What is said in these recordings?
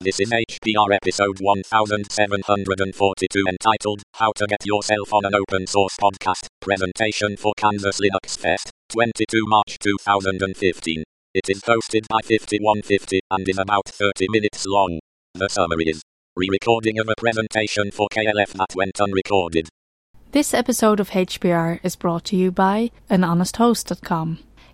This is HPR episode 1742 entitled How to Get Yourself on an Open Source Podcast Presentation for Kansas Linux Fest, 22 March 2015. It is hosted by 5150 and is about 30 minutes long. The summary is re-recording of a presentation for KLF that went unrecorded. This episode of HPR is brought to you by anhonesthost.com.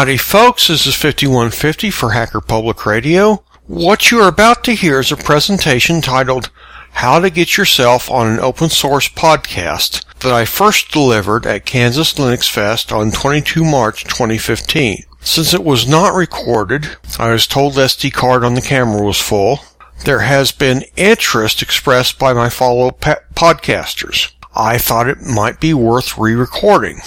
Howdy, folks. This is 5150 for Hacker Public Radio. What you are about to hear is a presentation titled How to Get Yourself on an Open Source Podcast that I first delivered at Kansas Linux Fest on 22 March 2015. Since it was not recorded, I was told the SD card on the camera was full. There has been interest expressed by my fellow pa- podcasters. I thought it might be worth re-recording.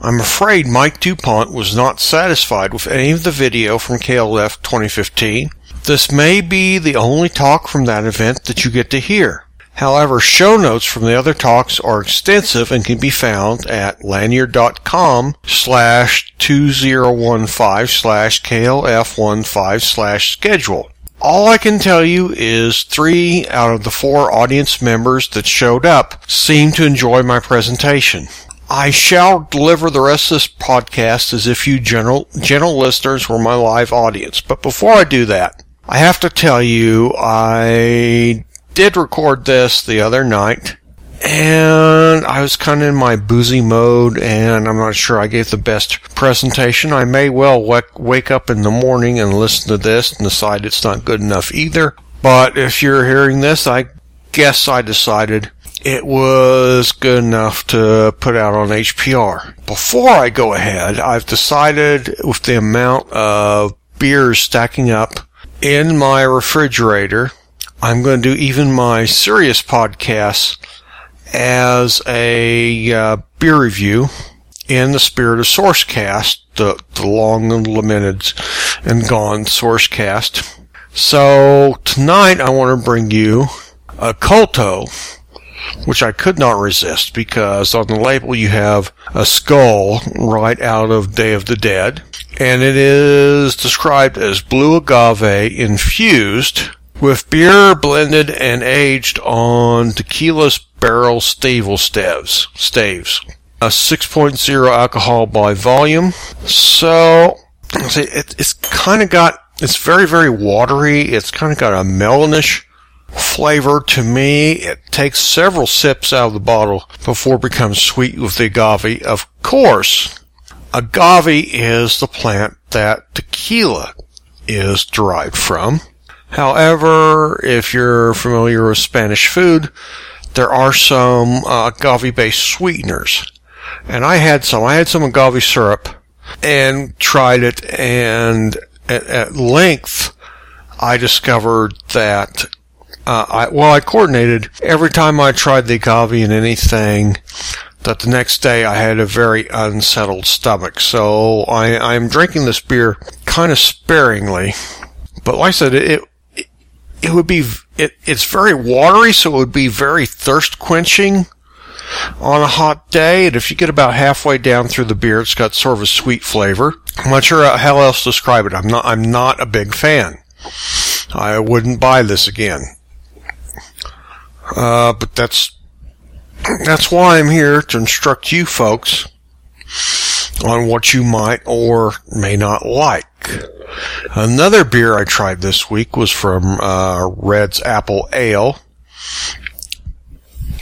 I'm afraid Mike Dupont was not satisfied with any of the video from KLF 2015. This may be the only talk from that event that you get to hear. However, show notes from the other talks are extensive and can be found at lanyrd.com slash 2015 slash KLF15 slash schedule. All I can tell you is three out of the four audience members that showed up seemed to enjoy my presentation. I shall deliver the rest of this podcast as if you general, general listeners were my live audience. But before I do that, I have to tell you, I did record this the other night and I was kind of in my boozy mode and I'm not sure I gave the best presentation. I may well wake, wake up in the morning and listen to this and decide it's not good enough either. But if you're hearing this, I guess I decided it was good enough to put out on HPR. Before I go ahead, I've decided with the amount of beers stacking up in my refrigerator, I'm going to do even my serious podcasts as a uh, beer review in the spirit of Sourcecast, the, the long and lamented and gone Sourcecast. So tonight I want to bring you a Culto which I could not resist because on the label you have a skull right out of Day of the Dead, and it is described as blue agave infused with beer blended and aged on tequila's barrel stable staves. Staves. A 6.0 alcohol by volume. So, it, it's kind of got, it's very, very watery. It's kind of got a melonish flavor to me. It takes several sips out of the bottle before it becomes sweet with the agave. Of course, agave is the plant that tequila is derived from. However, if you're familiar with Spanish food, there are some uh, agave-based sweeteners. And I had some. I had some agave syrup and tried it and at, at length I discovered that uh, I, well, I coordinated every time I tried the agave in anything that the next day I had a very unsettled stomach. So I, I'm drinking this beer kind of sparingly. But like I said, it, it, it would be, it, it's very watery, so it would be very thirst quenching on a hot day. And if you get about halfway down through the beer, it's got sort of a sweet flavor. I'm not sure how else to describe it. I'm not, I'm not a big fan. I wouldn't buy this again. Uh, but that's that's why I'm here to instruct you folks on what you might or may not like. Another beer I tried this week was from uh, Red's Apple Ale.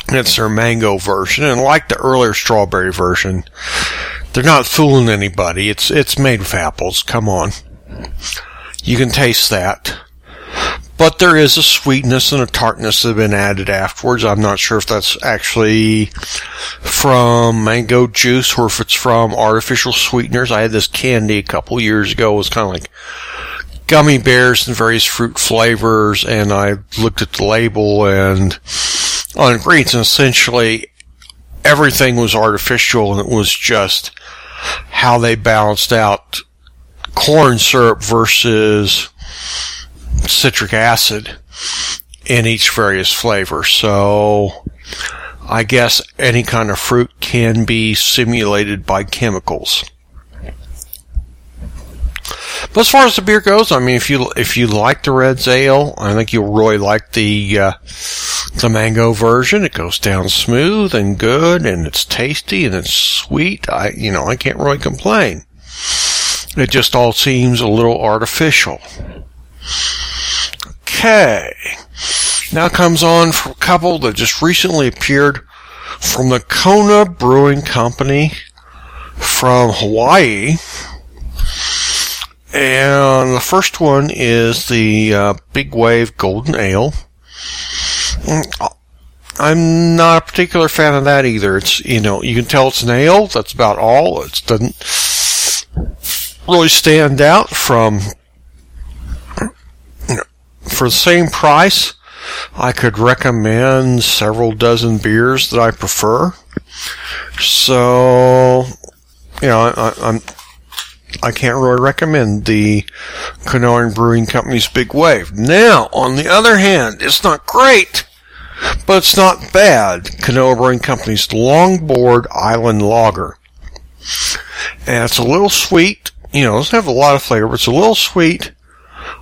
It's their mango version, and like the earlier strawberry version, they're not fooling anybody. It's it's made with apples. Come on, you can taste that. But there is a sweetness and a tartness that have been added afterwards. I'm not sure if that's actually from mango juice or if it's from artificial sweeteners. I had this candy a couple years ago. It was kind of like gummy bears and various fruit flavors, and I looked at the label and on ingredients, and essentially everything was artificial, and it was just how they balanced out corn syrup versus citric acid in each various flavor. So I guess any kind of fruit can be simulated by chemicals. But as far as the beer goes, I mean, if you if you like the Red's Ale, I think you'll really like the uh, the mango version. It goes down smooth and good, and it's tasty and it's sweet. I you know I can't really complain. It just all seems a little artificial. Okay, now comes on for a couple that just recently appeared from the Kona Brewing Company from Hawaii. And the first one is the uh, Big Wave Golden Ale. Mm, I'm not a particular fan of that either. It's, you know, you can tell it's an ale. That's about all. It doesn't really stand out from, for the same price. I could recommend several dozen beers that I prefer. So, you know, I, I'm, I can't really recommend the Kanoran Brewing Company's Big Wave. Now, on the other hand, it's not great, but it's not bad. Kanoa Brewing Company's Longboard Island Lager. And it's a little sweet. You know, it doesn't have a lot of flavor, but it's a little sweet,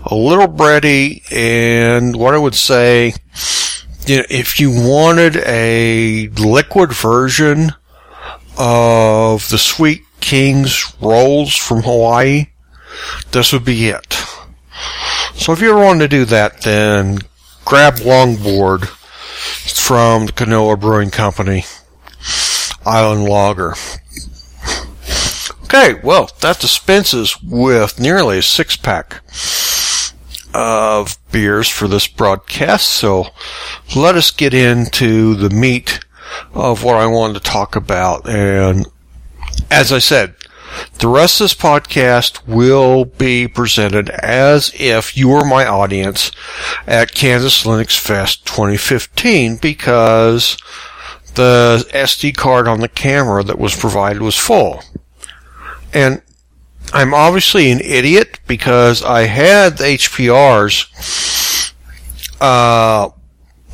a little bready, and what I would say, you know, if you wanted a liquid version of the Sweet King's rolls from Hawaii, this would be it. So if you ever want to do that, then grab Longboard from the Kanoa Brewing Company Island Lager. Okay, well, that dispenses with nearly a six pack of beers for this broadcast. So let us get into the meat of what I wanted to talk about. And as I said, the rest of this podcast will be presented as if you were my audience at Kansas Linux Fest 2015 because the SD card on the camera that was provided was full. And I'm obviously an idiot because I had the HPR's uh,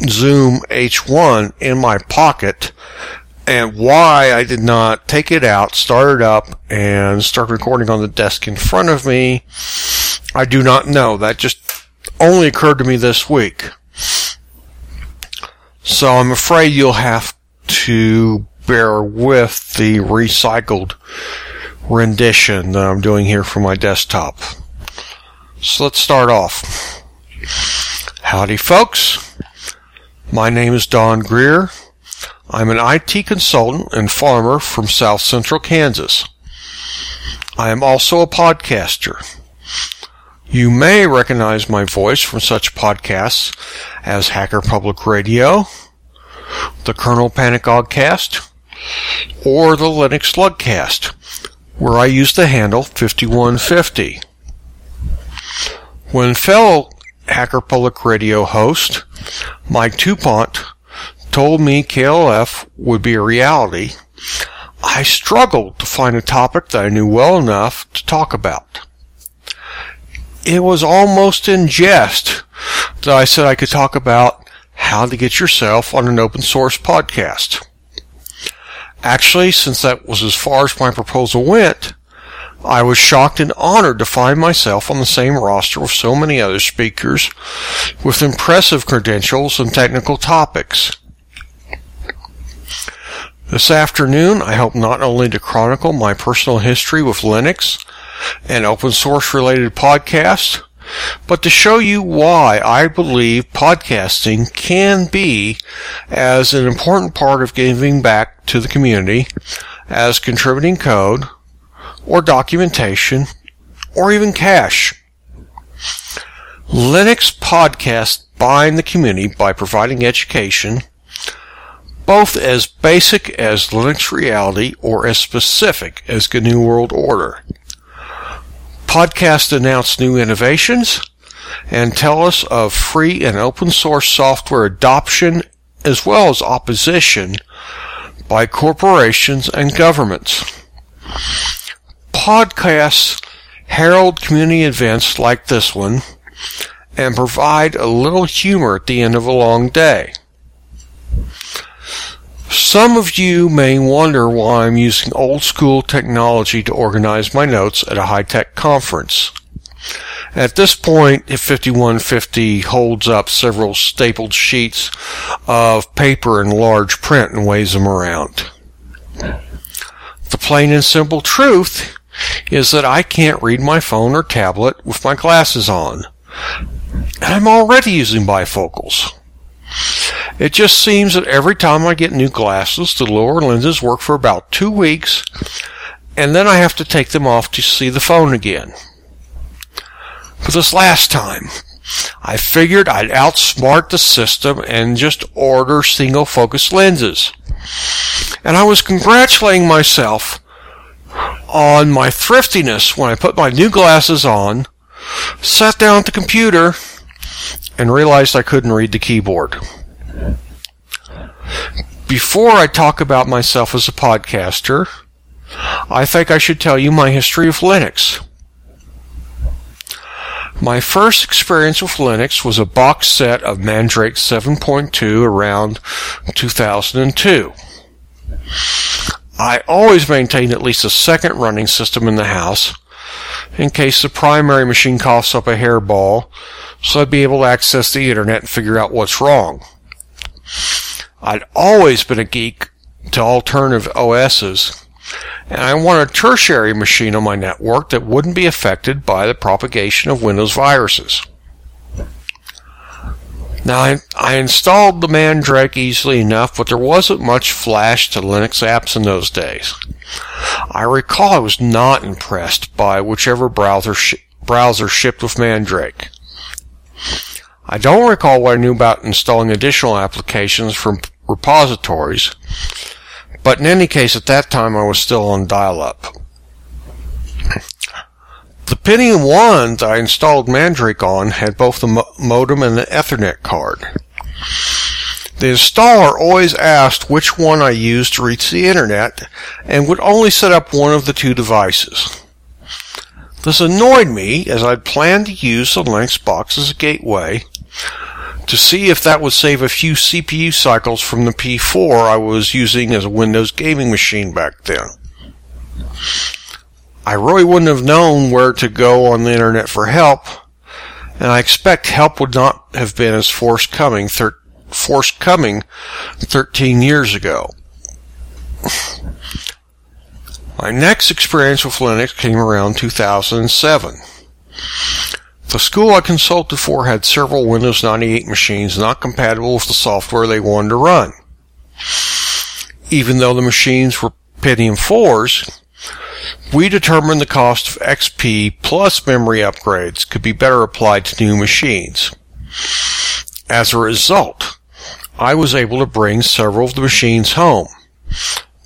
Zoom H1 in my pocket and why I did not take it out, start it up, and start recording on the desk in front of me, I do not know. That just only occurred to me this week. So I'm afraid you'll have to bear with the recycled rendition that I'm doing here for my desktop. So let's start off. Howdy folks. My name is Don Grier. I'm an IT consultant and farmer from South Central Kansas. I am also a podcaster. You may recognize my voice from such podcasts as Hacker Public Radio, the Kernel Panic Oggcast, or the Linux LUG Cast, where I use the handle 5150. When fellow Hacker Public Radio host Mike Dupont told me KLF would be a reality, I struggled to find a topic that I knew well enough to talk about. It was almost in jest that I said I could talk about how to get yourself on an open source podcast. Actually, since that was as far as my proposal went, I was shocked and honored to find myself on the same roster with so many other speakers with impressive credentials and technical topics. This afternoon, I hope not only to chronicle my personal history with Linux and open source related podcasts, but to show you why I believe podcasting can be as an important part of giving back to the community as contributing code or documentation or even cash. Linux podcasts bind the community by providing education both as basic as Linux reality or as specific as GNU World Order. Podcasts announce new innovations and tell us of free and open source software adoption as well as opposition by corporations and governments. Podcasts herald community events like this one and provide a little humor at the end of a long day. Some of you may wonder why I'm using old school technology to organize my notes at a high tech conference. At this point, if 5150 holds up several stapled sheets of paper in large print and waves them around. The plain and simple truth is that I can't read my phone or tablet with my glasses on. And I'm already using bifocals. It just seems that every time I get new glasses, the lower lenses work for about two weeks, and then I have to take them off to see the phone again. For this last time, I figured I'd outsmart the system and just order single focus lenses. And I was congratulating myself on my thriftiness when I put my new glasses on, sat down at the computer, and realized I couldn't read the keyboard. Before I talk about myself as a podcaster, I think I should tell you my history of Linux. My first experience with Linux was a box set of Mandrake 7.2 around 2002. I always maintained at least a second running system in the house in case the primary machine coughs up a hairball, so I'd be able to access the internet and figure out what's wrong. I'd always been a geek to alternative OSs, and I want a tertiary machine on my network that wouldn't be affected by the propagation of Windows viruses. Now, I, I, installed the Mandrake easily enough, but there wasn't much flash to Linux apps in those days. I recall I was not impressed by whichever browser, sh- browser shipped with Mandrake. I don't recall what I knew about installing additional applications from repositories, but in any case, at that time I was still on dial-up. The Pentium 1 that I installed Mandrake on had both the modem and the Ethernet card. The installer always asked which one I used to reach the internet and would only set up one of the two devices. This annoyed me as I'd planned to use the Linux box as a gateway to see if that would save a few CPU cycles from the P4 I was using as a Windows gaming machine back then. I really wouldn't have known where to go on the internet for help, and I expect help would not have been as forthcoming, thir- forthcoming 13 years ago. My next experience with Linux came around 2007. The school I consulted for had several Windows 98 machines not compatible with the software they wanted to run. Even though the machines were Pentium 4s, we determined the cost of XP plus memory upgrades could be better applied to new machines. As a result, I was able to bring several of the machines home.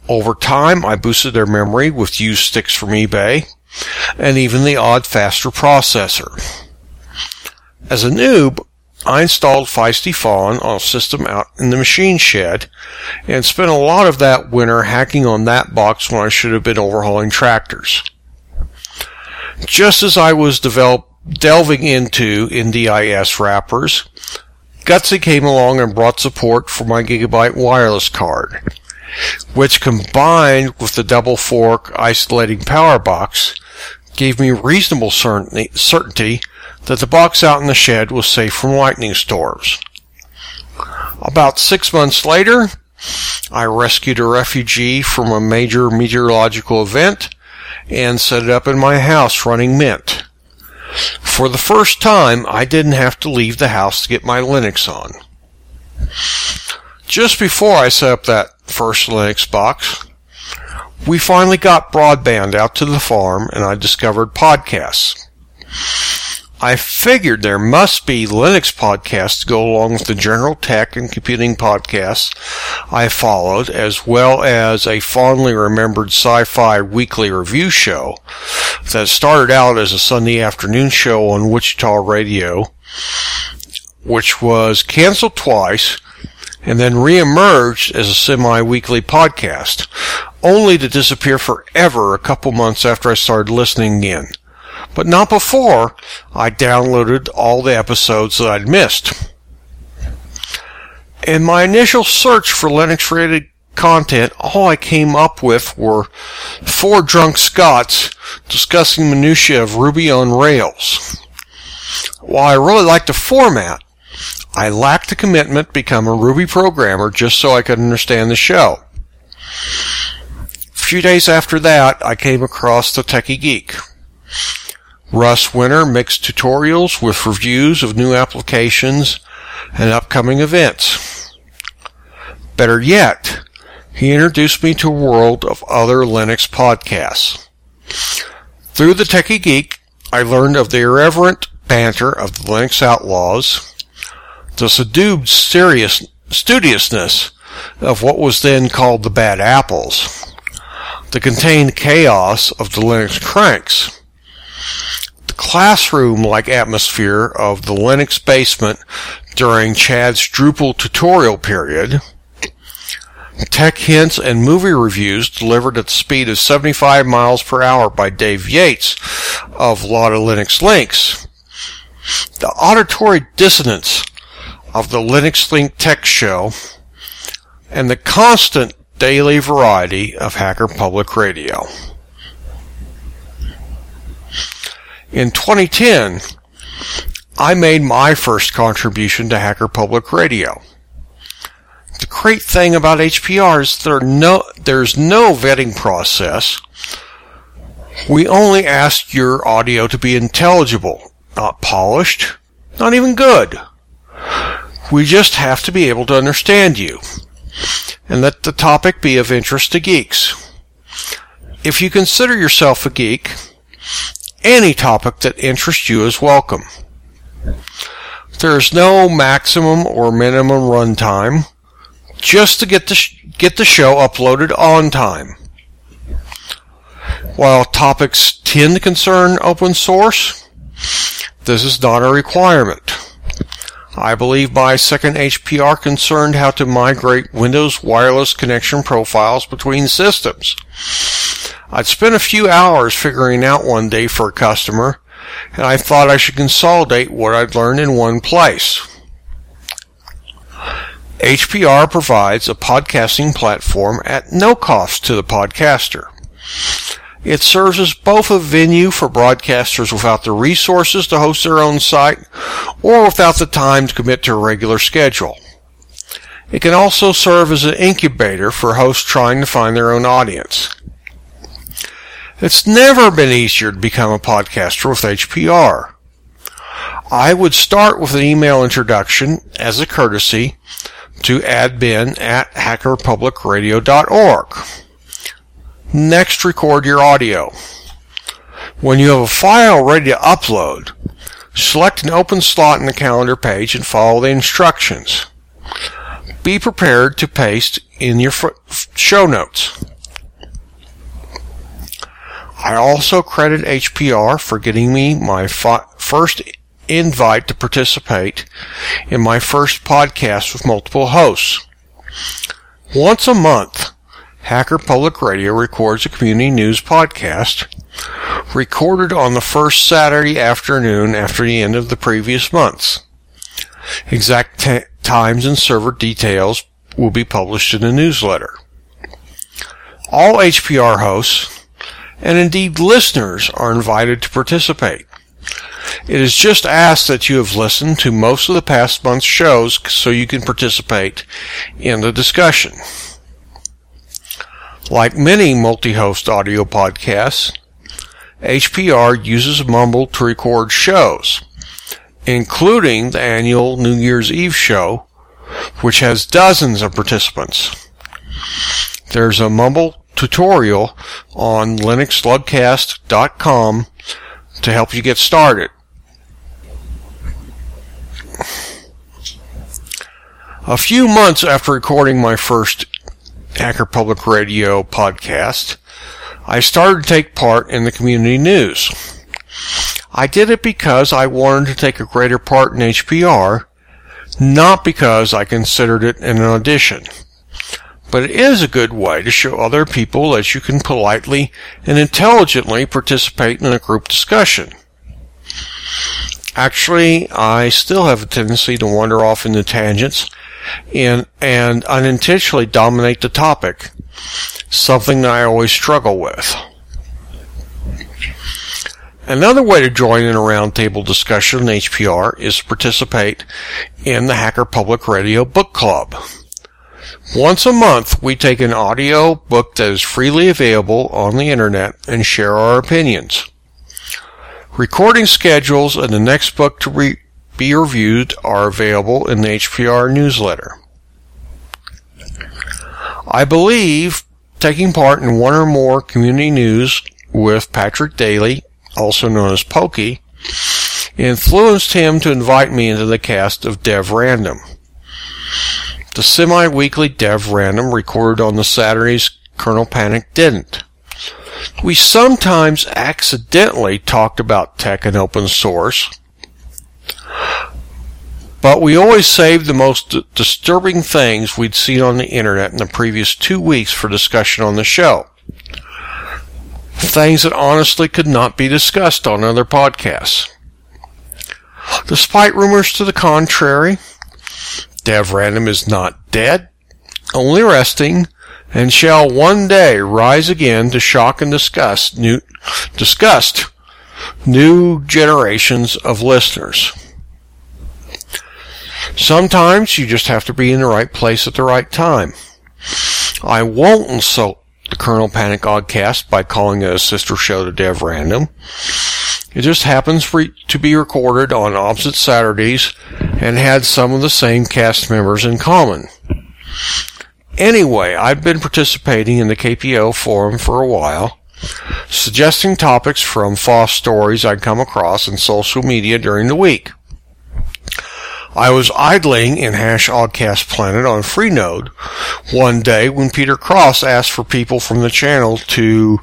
Over time, I boosted their memory with used sticks from eBay and even the odd faster processor. As a noob, I installed Feisty Fawn on a system out in the machine shed and spent a lot of that winter hacking on that box when I should have been overhauling tractors. Just as I was develop, delving into NDIS wrappers, Gutsy came along and brought support for my Gigabyte wireless card, which combined with the double fork isolating power box gave me reasonable certainty that the box out in the shed was safe from lightning storms. About six months later, I rescued a refugee from a major meteorological event and set it up in my house running Mint. For the first time, I didn't have to leave the house to get my Linux on. Just before I set up that first Linux box, we finally got broadband out to the farm and I discovered podcasts. I figured there must be Linux podcasts to go along with the general tech and computing podcasts I followed, as well as a fondly remembered sci-fi weekly review show that started out as a Sunday afternoon show on Wichita radio, which was canceled twice and then reemerged as a semi-weekly podcast, only to disappear forever a couple months after I started listening again. But not before I downloaded all the episodes that I'd missed. In my initial search for Linux related content, all I came up with were four drunk Scots discussing minutiae of Ruby on Rails. While I really liked the format, I lacked the commitment to become a Ruby programmer just so I could understand the show. A few days after that, I came across the Techie Geek. Russ Wenner mixed tutorials with reviews of new applications and upcoming events. Better yet, he introduced me to a world of other Linux podcasts. Through the Techie Geek, I learned of the irreverent banter of the Linux Outlaws, the subdued serious, studiousness of what was then called the bad apples, the contained chaos of the Linux cranks, classroom-like atmosphere of the Linux basement during Chad's Drupal tutorial period, tech hints and movie reviews delivered at the speed of 75 miles per hour by Dave Yates of Lotta Linux Links, the auditory dissonance of the Linux Link Tech Show, and the constant daily variety of Hacker Public Radio. In 2010, I made my first contribution to Hacker Public Radio. The great thing about HPR is there no, there's no vetting process. We only ask your audio to be intelligible, not polished, not even good. We just have to be able to understand you and let the topic be of interest to geeks. If you consider yourself a geek, any topic that interests you is welcome. There is no maximum or minimum runtime, just to get the, sh- get the show uploaded on time. While topics tend to concern open source, this is not a requirement. I believe my second HPR concerned how to migrate Windows wireless connection profiles between systems. I'd spent a few hours figuring out one day for a customer, and I thought I should consolidate what I'd learned in one place. HPR provides a podcasting platform at no cost to the podcaster. It serves as both a venue for broadcasters without the resources to host their own site or without the time to commit to a regular schedule. It can also serve as an incubator for hosts trying to find their own audience. It's never been easier to become a podcaster with HPR. I would start with an email introduction as a courtesy to admin at hackerpublicradio.org. Next, record your audio. When you have a file ready to upload, select an open slot in the calendar page and follow the instructions. Be prepared to paste in your show notes. I also credit HPR for getting me my fi- first invite to participate in my first podcast with multiple hosts. Once a month, Hacker Public Radio records a community news podcast recorded on the first Saturday afternoon after the end of the previous months. Exact t- times and server details will be published in the newsletter. All HPR hosts and indeed listeners are invited to participate. It is just asked that you have listened to most of the past month's shows so you can participate in the discussion. Like many multi-host audio podcasts, HPR uses Mumble to record shows, including the annual New Year's Eve show, which has dozens of participants. There's a Mumble tutorial on linuxlugcast.com to help you get started. A few months after recording my first Hacker Public Radio podcast, I started to take part in the community news. I did it because I wanted to take a greater part in HPR, not because I considered it an audition. But it is a good way to show other people that you can politely and intelligently participate in a group discussion. Actually, I still have a tendency to wander off into tangents and, and unintentionally dominate the topic, something that I always struggle with. Another way to join in a roundtable discussion in HPR is to participate in the Hacker Public Radio Book Club. Once a month, we take an audio book that is freely available on the internet and share our opinions. Recording schedules and the next book to re- be reviewed are available in the HPR newsletter. I believe taking part in one or more community news with Patrick Daly, also known as Pokey, influenced him to invite me into the cast of Dev Random. The semi-weekly Dev Random recorded on the Saturdays Kernel Panic didn't. We sometimes accidentally talked about tech and open source, but we always saved the most disturbing things we'd seen on the internet in the previous two weeks for discussion on the show. Things that honestly could not be discussed on other podcasts. Despite rumors to the contrary, Dev Random is not dead, only resting, and shall one day rise again to shock and disgust new, disgust new generations of listeners. Sometimes you just have to be in the right place at the right time. I won't insult the Kernel Panic Oggcast by calling it a sister show to Dev Random. It just happens to be recorded on opposite Saturdays and had some of the same cast members in common. Anyway, I've been participating in the KPO forum for a while, suggesting topics from FOSS stories I'd come across in social media during the week. I was idling in Hash Oggcast Planet on Freenode one day when Peter Cross asked for people from the channel to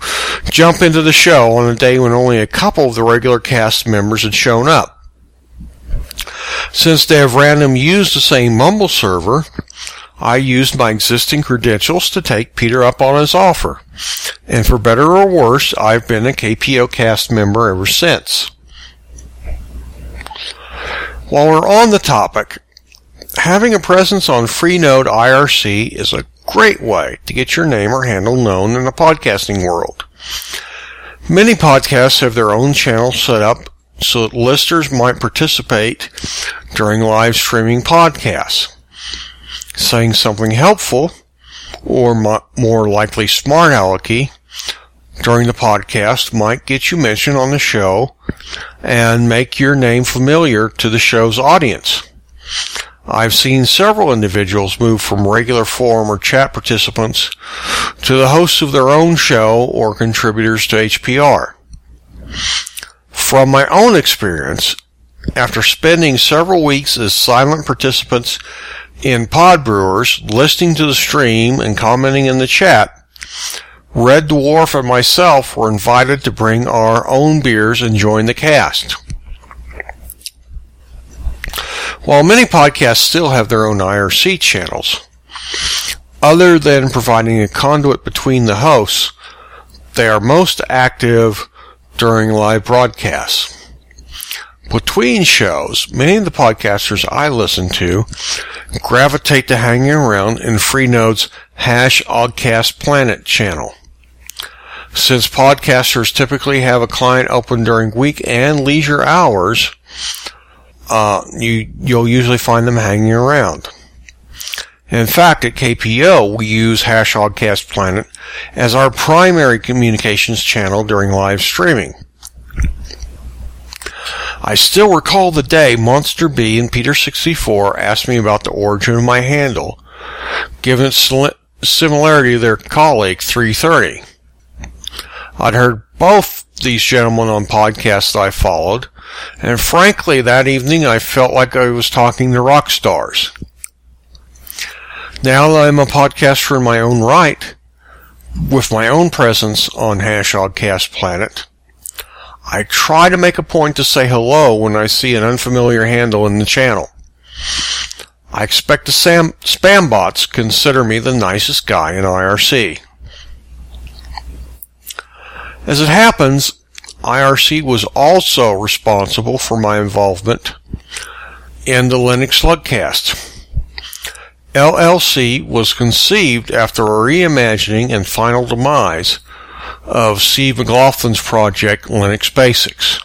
jump into the show on a day when only a couple of the regular cast members had shown up. Since they have Random used the same Mumble server, I used my existing credentials to take Peter up on his offer. And for better or worse, I've been a KPO cast member ever since. While we're on the topic, having a presence on Freenode IRC is a great way to get your name or handle known in the podcasting world. Many podcasts have their own channel set up so that listeners might participate during live streaming podcasts. Saying something helpful, or more likely smart alecky, during the podcast might get you mentioned on the show and make your name familiar to the show's audience. I've seen several individuals move from regular forum or chat participants to the hosts of their own show or contributors to HPR. From my own experience, after spending several weeks as silent participants in Pod Brewers, listening to the stream and commenting in the chat, Red Dwarf and myself were invited to bring our own beers and join the cast. While many podcasts still have their own IRC channels, other than providing a conduit between the hosts, they are most active during live broadcasts. Between shows, many of the podcasters I listen to gravitate to hanging around in Freenode's Hash Oggcast Planet channel. Since podcasters typically have a client open during week and leisure hours, uh, you, you'll usually find them hanging around. In fact, at KPO, we use Hash Oggcast Planet as our primary communications channel during live streaming. I still recall the day Monster B and Peter64 asked me about the origin of my handle, given its similarity to their colleague 330. I'd heard both these gentlemen on podcasts I followed, and frankly, that evening I felt like I was talking to rock stars. Now that I'm a podcaster in my own right, with my own presence on Hash Oggcast Planet, I try to make a point to say hello when I see an unfamiliar handle in the channel. I expect the spam bots consider me the nicest guy in IRC. As it happens, IRC was also responsible for my involvement in the Linux LUG Cast. LLC was conceived after a reimagining and final demise of Steve McLaughlin's project Linux Basics.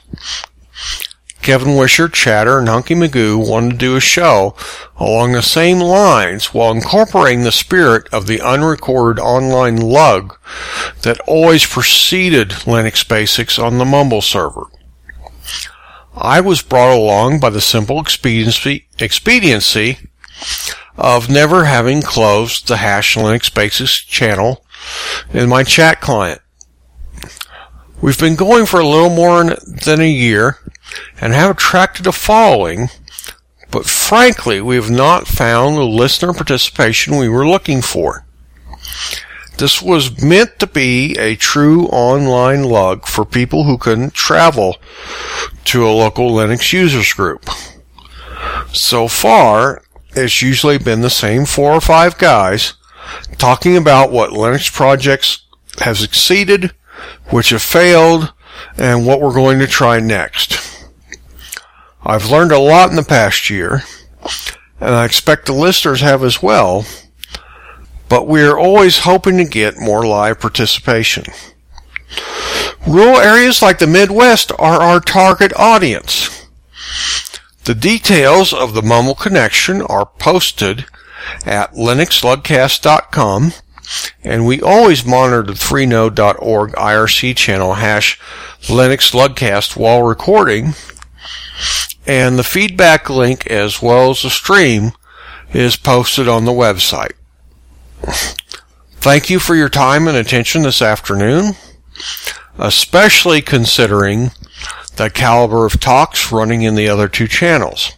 Kevin Wisher, Chatter, and Hunky Magoo wanted to do a show along the same lines while incorporating the spirit of the unrecorded online lug that always preceded Linux Basics on the Mumble server. I was brought along by the simple expediency, expediency of never having closed the Hash Linux Basics channel in my chat client. We've been going for a little more than a year and have attracted a following, but frankly, we have not found the listener participation we were looking for. This was meant to be a true online lug for people who couldn't travel to a local Linux users group. So far, it's usually been the same four or five guys talking about what Linux projects have succeeded, which have failed, and what we're going to try next. I've learned a lot in the past year, and I expect the listeners have as well, but we are always hoping to get more live participation. Rural areas like the Midwest are our target audience. The details of the Mumble connection are posted at linuxlugcast.com and we always monitor the freenode.org IRC channel hash linuxlugcast while recording and the feedback link as well as the stream is posted on the website. Thank you for your time and attention this afternoon, especially considering the caliber of talks running in the other two channels.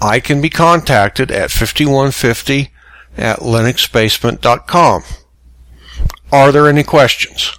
I can be contacted at 5150 at linuxbasement.com. Are there any questions?